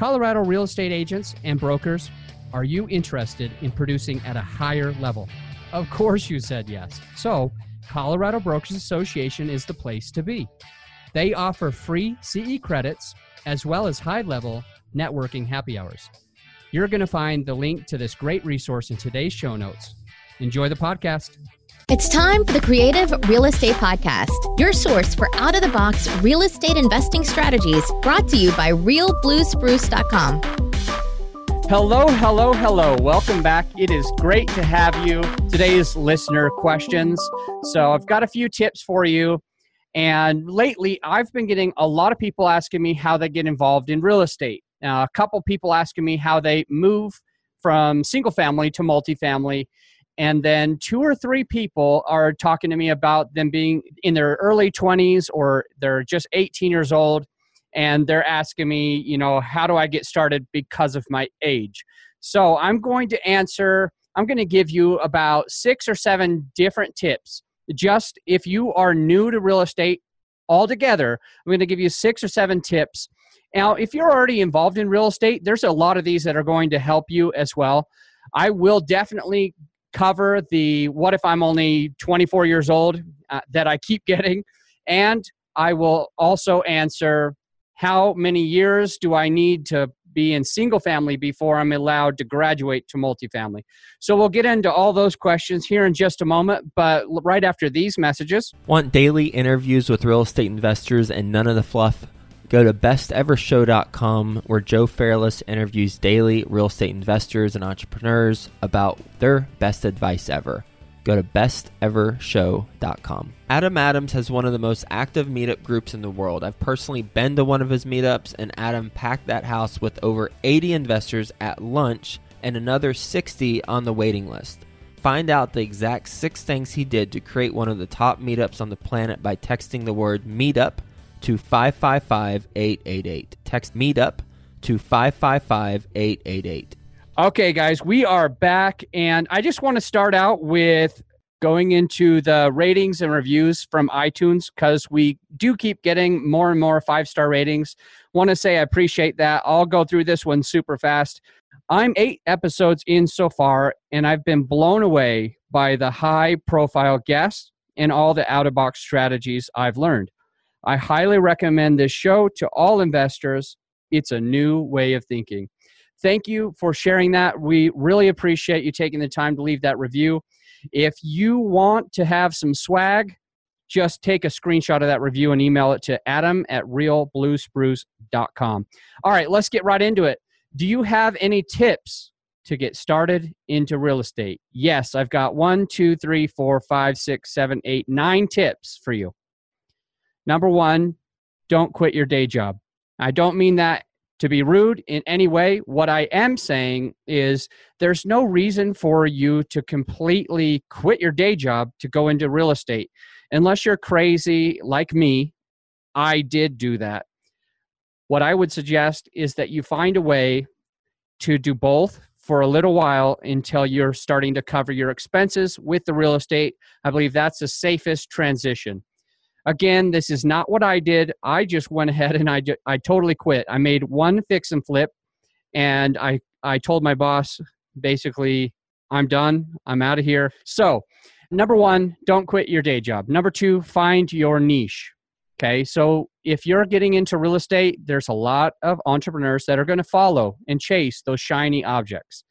Colorado real estate agents and brokers, are you interested in producing at a higher level? Of course, you said yes. So, Colorado Brokers Association is the place to be. They offer free CE credits as well as high level networking happy hours. You're going to find the link to this great resource in today's show notes. Enjoy the podcast. It's time for the Creative Real Estate Podcast, your source for out of the box real estate investing strategies brought to you by realbluespruce.com. Hello, hello, hello. Welcome back. It is great to have you. Today's listener questions. So, I've got a few tips for you. And lately, I've been getting a lot of people asking me how they get involved in real estate. A couple people asking me how they move from single family to multifamily and then two or three people are talking to me about them being in their early 20s or they're just 18 years old and they're asking me you know how do i get started because of my age? So i'm going to answer i'm going to give you about six or seven different tips. Just if you are new to real estate altogether i'm going to give you six or seven tips. Now if you're already involved in real estate there's a lot of these that are going to help you as well. I will definitely cover the what if I'm only 24 years old uh, that I keep getting. And I will also answer how many years do I need to be in single family before I'm allowed to graduate to multifamily? So we'll get into all those questions here in just a moment, but right after these messages. Want daily interviews with real estate investors and none of the fluff? Go to bestevershow.com where Joe Fairless interviews daily real estate investors and entrepreneurs about their best advice ever. Go to bestevershow.com. Adam Adams has one of the most active meetup groups in the world. I've personally been to one of his meetups, and Adam packed that house with over 80 investors at lunch and another 60 on the waiting list. Find out the exact six things he did to create one of the top meetups on the planet by texting the word meetup to 555 888. Text meetup to 555 888. Okay, guys, we are back. And I just want to start out with going into the ratings and reviews from iTunes because we do keep getting more and more five star ratings. Want to say I appreciate that. I'll go through this one super fast. I'm eight episodes in so far, and I've been blown away by the high profile guests and all the out of box strategies I've learned. I highly recommend this show to all investors. It's a new way of thinking. Thank you for sharing that. We really appreciate you taking the time to leave that review. If you want to have some swag, just take a screenshot of that review and email it to adam at realbluespruce.com. All right, let's get right into it. Do you have any tips to get started into real estate? Yes, I've got one, two, three, four, five, six, seven, eight, nine tips for you. Number one, don't quit your day job. I don't mean that to be rude in any way. What I am saying is there's no reason for you to completely quit your day job to go into real estate. Unless you're crazy like me, I did do that. What I would suggest is that you find a way to do both for a little while until you're starting to cover your expenses with the real estate. I believe that's the safest transition. Again, this is not what I did. I just went ahead and I, I totally quit. I made one fix and flip, and I, I told my boss basically, I'm done. I'm out of here. So, number one, don't quit your day job. Number two, find your niche. Okay, so if you're getting into real estate, there's a lot of entrepreneurs that are going to follow and chase those shiny objects.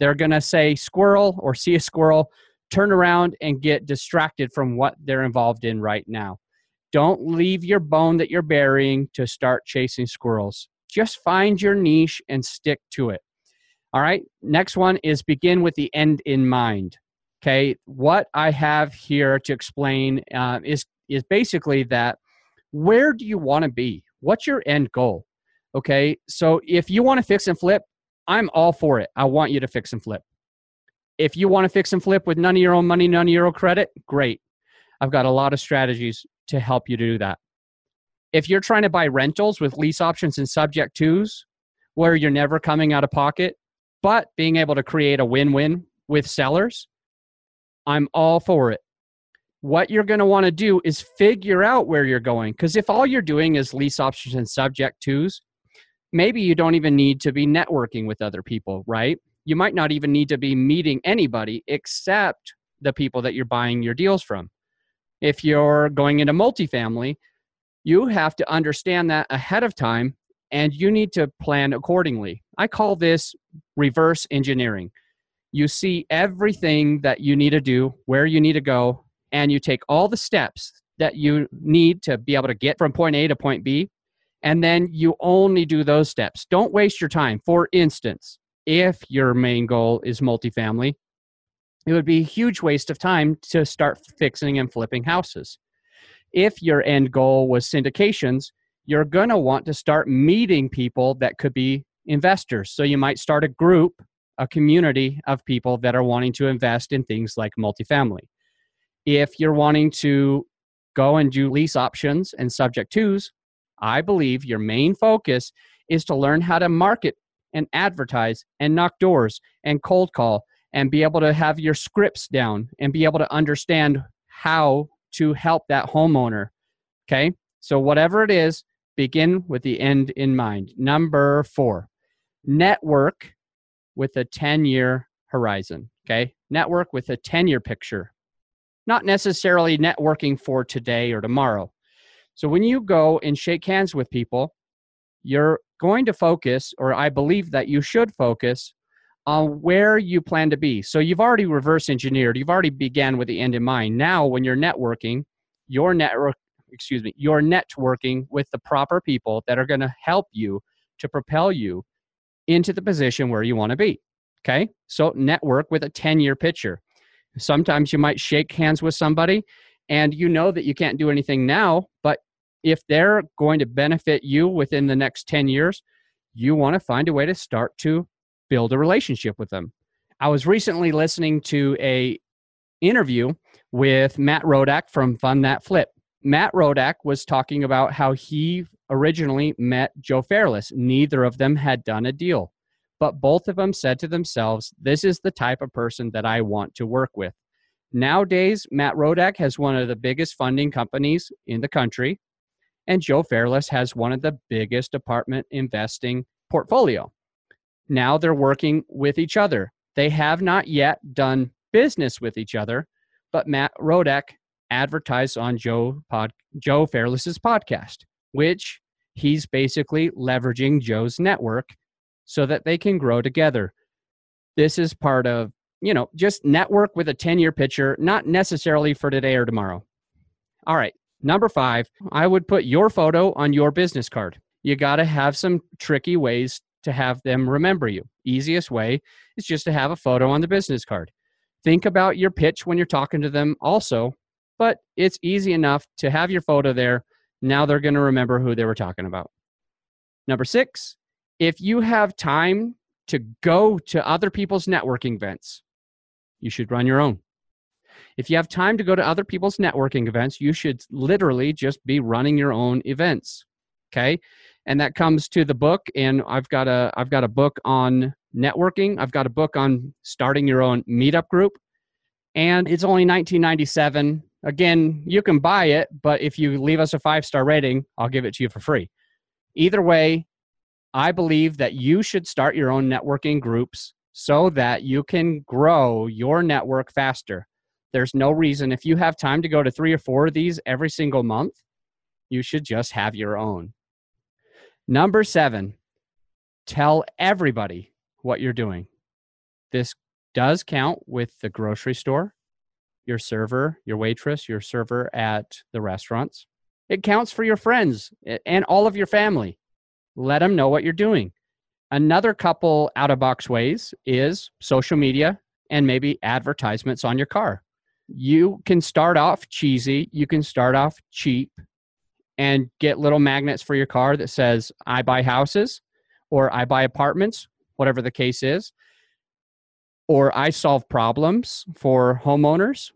They're going to say squirrel or see a squirrel, turn around and get distracted from what they're involved in right now. Don't leave your bone that you're burying to start chasing squirrels. Just find your niche and stick to it. All right. Next one is begin with the end in mind. Okay. What I have here to explain uh, is is basically that where do you want to be? What's your end goal? Okay. So if you want to fix and flip, I'm all for it. I want you to fix and flip. If you want to fix and flip with none of your own money, none of your own credit, great. I've got a lot of strategies to help you do that. If you're trying to buy rentals with lease options and subject twos, where you're never coming out of pocket, but being able to create a win win with sellers, I'm all for it. What you're going to want to do is figure out where you're going. Because if all you're doing is lease options and subject twos, maybe you don't even need to be networking with other people, right? You might not even need to be meeting anybody except the people that you're buying your deals from. If you're going into multifamily, you have to understand that ahead of time and you need to plan accordingly. I call this reverse engineering. You see everything that you need to do, where you need to go, and you take all the steps that you need to be able to get from point A to point B, and then you only do those steps. Don't waste your time. For instance, if your main goal is multifamily, it would be a huge waste of time to start fixing and flipping houses. If your end goal was syndications, you're going to want to start meeting people that could be investors. So you might start a group, a community of people that are wanting to invest in things like multifamily. If you're wanting to go and do lease options and subject twos, I believe your main focus is to learn how to market and advertise and knock doors and cold call and be able to have your scripts down and be able to understand how to help that homeowner. Okay. So, whatever it is, begin with the end in mind. Number four, network with a 10 year horizon. Okay. Network with a 10 year picture, not necessarily networking for today or tomorrow. So, when you go and shake hands with people, you're going to focus, or I believe that you should focus on where you plan to be. So you've already reverse engineered. You've already began with the end in mind. Now, when you're networking, your network, excuse me, you're networking with the proper people that are going to help you to propel you into the position where you want to be. Okay. So network with a 10 year picture. Sometimes you might shake hands with somebody and you know that you can't do anything now, but if they're going to benefit you within the next 10 years, you want to find a way to start to build a relationship with them. I was recently listening to a interview with Matt Rodak from Fund That Flip. Matt Rodak was talking about how he originally met Joe Fairless. Neither of them had done a deal, but both of them said to themselves, This is the type of person that I want to work with. Nowadays, Matt Rodak has one of the biggest funding companies in the country, and Joe Fairless has one of the biggest apartment investing portfolio. Now they're working with each other. They have not yet done business with each other, but Matt Rodak advertised on Joe Pod, Joe Fairless's podcast, which he's basically leveraging Joe's network so that they can grow together. This is part of, you know, just network with a 10 year picture, not necessarily for today or tomorrow. All right. Number five, I would put your photo on your business card. You got to have some tricky ways to have them remember you. Easiest way is just to have a photo on the business card. Think about your pitch when you're talking to them also, but it's easy enough to have your photo there. Now they're going to remember who they were talking about. Number six, if you have time to go to other people's networking events, you should run your own. If you have time to go to other people's networking events, you should literally just be running your own events. Okay and that comes to the book and i've got a i've got a book on networking. I've got a book on starting your own meetup group and it's only 1997 again you can buy it but if you leave us a five star rating i'll give it to you for free. Either way i believe that you should start your own networking groups so that you can grow your network faster. There's no reason. If you have time to go to three or four of these every single month you should just have your own Number seven, tell everybody what you're doing. This does count with the grocery store, your server, your waitress, your server at the restaurants. It counts for your friends and all of your family. Let them know what you're doing. Another couple out of box ways is social media and maybe advertisements on your car. You can start off cheesy, you can start off cheap, and get little magnets for your car that says I buy houses or I buy apartments, whatever the case is, or I solve problems for homeowners.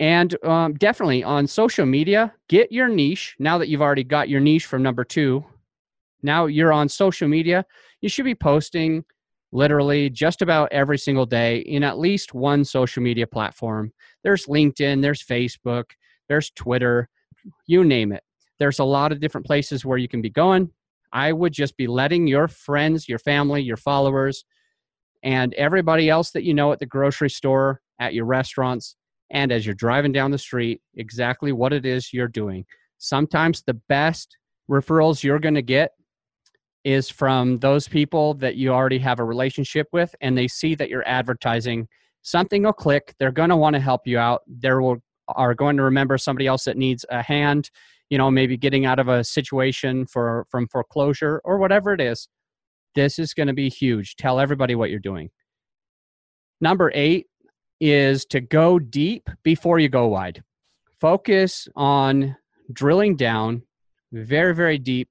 And um, definitely on social media, get your niche. Now that you've already got your niche from number two, now you're on social media. You should be posting literally just about every single day in at least one social media platform. There's LinkedIn, there's Facebook, there's Twitter, you name it there's a lot of different places where you can be going. I would just be letting your friends, your family, your followers, and everybody else that you know at the grocery store, at your restaurants, and as you're driving down the street, exactly what it is you're doing. Sometimes the best referrals you're going to get is from those people that you already have a relationship with and they see that you're advertising something will click they're going to want to help you out they will are going to remember somebody else that needs a hand you know maybe getting out of a situation for from foreclosure or whatever it is this is going to be huge. Tell everybody what you're doing. Number 8 is to go deep before you go wide. Focus on drilling down very very deep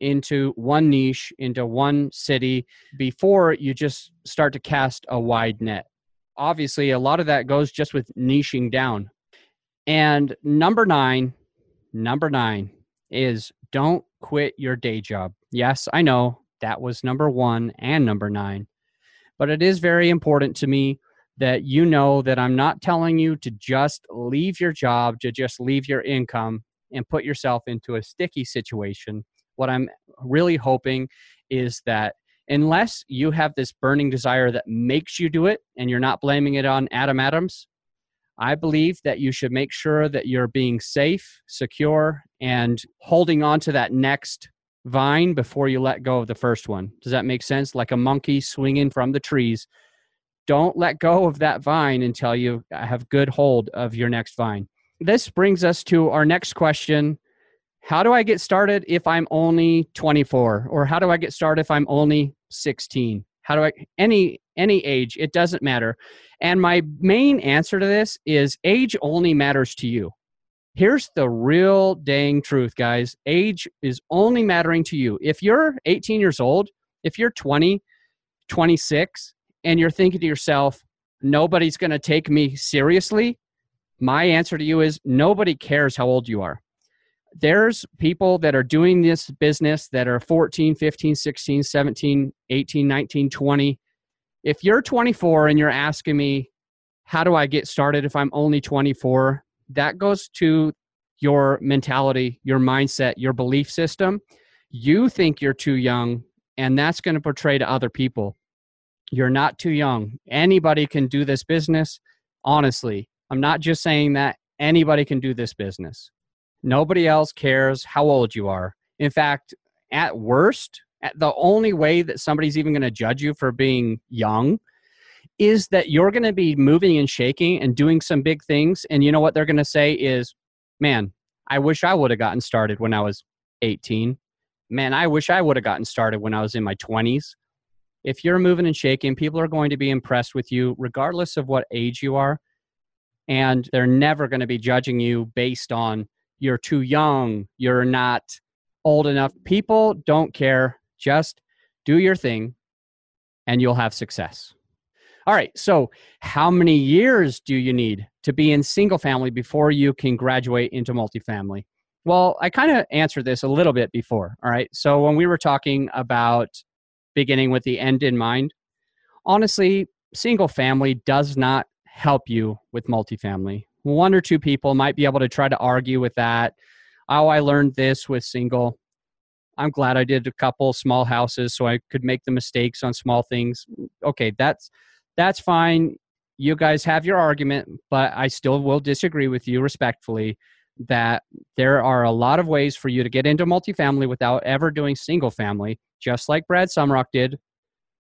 into one niche into one city before you just start to cast a wide net. Obviously a lot of that goes just with niching down. And number nine, number nine is don't quit your day job. Yes, I know that was number one and number nine, but it is very important to me that you know that I'm not telling you to just leave your job, to just leave your income and put yourself into a sticky situation. What I'm really hoping is that unless you have this burning desire that makes you do it and you're not blaming it on Adam Adams, I believe that you should make sure that you're being safe, secure, and holding on to that next vine before you let go of the first one. Does that make sense? Like a monkey swinging from the trees. Don't let go of that vine until you have good hold of your next vine. This brings us to our next question. How do I get started if I'm only 24 or how do I get started if I'm only 16? How do I any any age, it doesn't matter. And my main answer to this is age only matters to you. Here's the real dang truth, guys. Age is only mattering to you. If you're 18 years old, if you're 20, 26, and you're thinking to yourself, nobody's going to take me seriously, my answer to you is nobody cares how old you are. There's people that are doing this business that are 14, 15, 16, 17, 18, 19, 20, if you're 24 and you're asking me, how do I get started if I'm only 24? That goes to your mentality, your mindset, your belief system. You think you're too young, and that's going to portray to other people. You're not too young. Anybody can do this business. Honestly, I'm not just saying that anybody can do this business. Nobody else cares how old you are. In fact, at worst, the only way that somebody's even going to judge you for being young is that you're going to be moving and shaking and doing some big things. And you know what they're going to say is, man, I wish I would have gotten started when I was 18. Man, I wish I would have gotten started when I was in my 20s. If you're moving and shaking, people are going to be impressed with you regardless of what age you are. And they're never going to be judging you based on you're too young, you're not old enough. People don't care just do your thing and you'll have success. All right, so how many years do you need to be in single family before you can graduate into multifamily? Well, I kind of answered this a little bit before. All right, so when we were talking about beginning with the end in mind, honestly, single family does not help you with multifamily. One or two people might be able to try to argue with that. Oh, I learned this with single. I'm glad I did a couple small houses so I could make the mistakes on small things. Okay, that's that's fine. You guys have your argument, but I still will disagree with you respectfully that there are a lot of ways for you to get into multifamily without ever doing single family, just like Brad Sumrock did,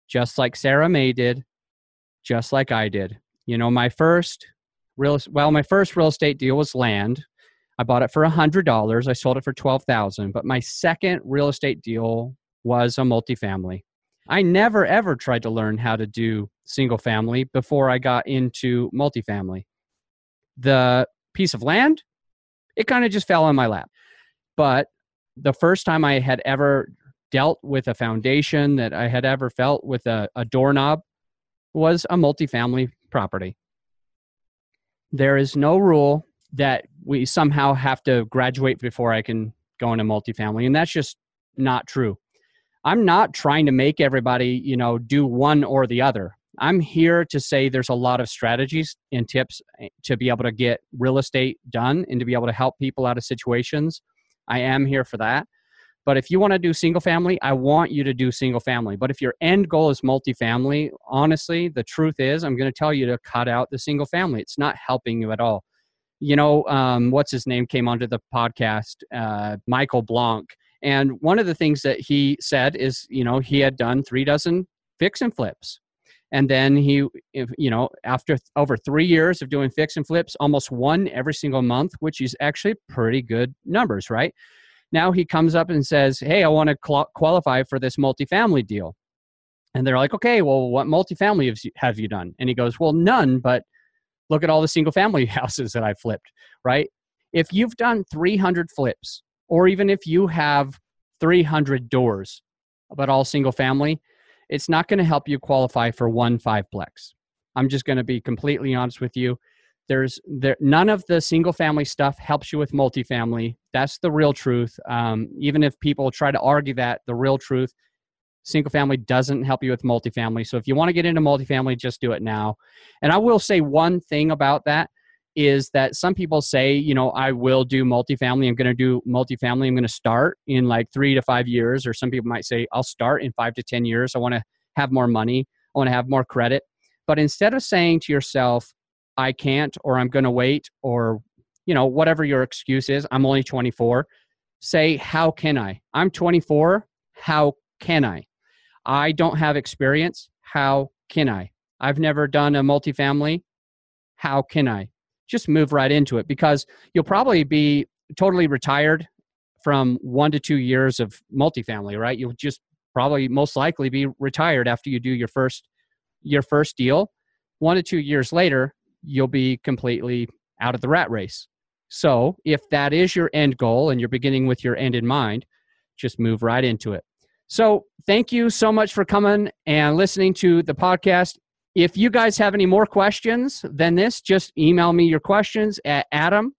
just like Sarah May did, just like I did. You know, my first real well, my first real estate deal was land I bought it for a hundred dollars. I sold it for twelve thousand. But my second real estate deal was a multifamily. I never ever tried to learn how to do single family before I got into multifamily. The piece of land, it kind of just fell on my lap. But the first time I had ever dealt with a foundation that I had ever felt with a, a doorknob was a multifamily property. There is no rule that we somehow have to graduate before I can go into multifamily. And that's just not true. I'm not trying to make everybody, you know, do one or the other. I'm here to say there's a lot of strategies and tips eh, to be able to get real estate done and to be able to help people out of situations. I am here for that. But if you want to do single family, I want you to do single family. But if your end goal is multifamily, honestly, the truth is, I'm going to tell you to cut out the single family. It's not helping you at all. You know, um, what's his name came onto the podcast, uh, Michael Blank. And one of the things that he said is, you know, he had done three dozen fix and flips. And then he, you know, after over three years of doing fix and flips, almost one every single month, which is actually pretty good numbers, right? Now he comes up and says, Hey, I want to qualify for this multifamily deal. And they're like, Okay, well, what multifamily have you, have you done? And he goes, Well, none, but look at all the single family houses that I flipped, right? If you've done 300 flips, or even if you have 300 doors, but all single family, it's not going to help you qualify for one fiveplex. I'm just going to be completely honest with you. There's there none of the single family stuff helps you with multifamily. That's the real truth. Um, even if people try to argue that, the real truth, single family doesn't help you with multifamily. So if you want to get into multifamily, just do it now. And I will say one thing about that is that some people say, you know, I will do multifamily. I'm going to do multifamily. I'm going to start in like three to five years. Or some people might say, I'll start in five to 10 years. I want to have more money. I want to have more credit. But instead of saying to yourself, I can't, or I'm going to wait, or, you know, whatever your excuse is, I'm only 24, say, how can I? I'm 24. How can I? I don't have experience. How can I? I've never done a multifamily. How can I? just move right into it because you'll probably be totally retired from one to two years of multifamily, right? You'll just probably most likely be retired after you do your first your first deal. One to two years later, you'll be completely out of the rat race. So, if that is your end goal and you're beginning with your end in mind, just move right into it. So, thank you so much for coming and listening to the podcast. If you guys have any more questions than this, just email me your questions at adam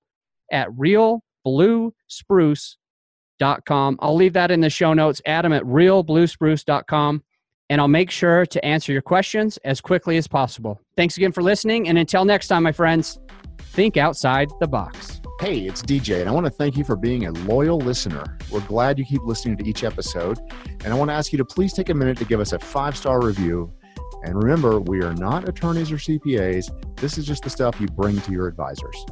at realbluespruce.com. I'll leave that in the show notes, adam at realbluespruce.com, and I'll make sure to answer your questions as quickly as possible. Thanks again for listening, and until next time, my friends, think outside the box. Hey, it's DJ, and I want to thank you for being a loyal listener. We're glad you keep listening to each episode, and I want to ask you to please take a minute to give us a five star review and remember, we are not attorneys or CPAs. This is just the stuff you bring to your advisors.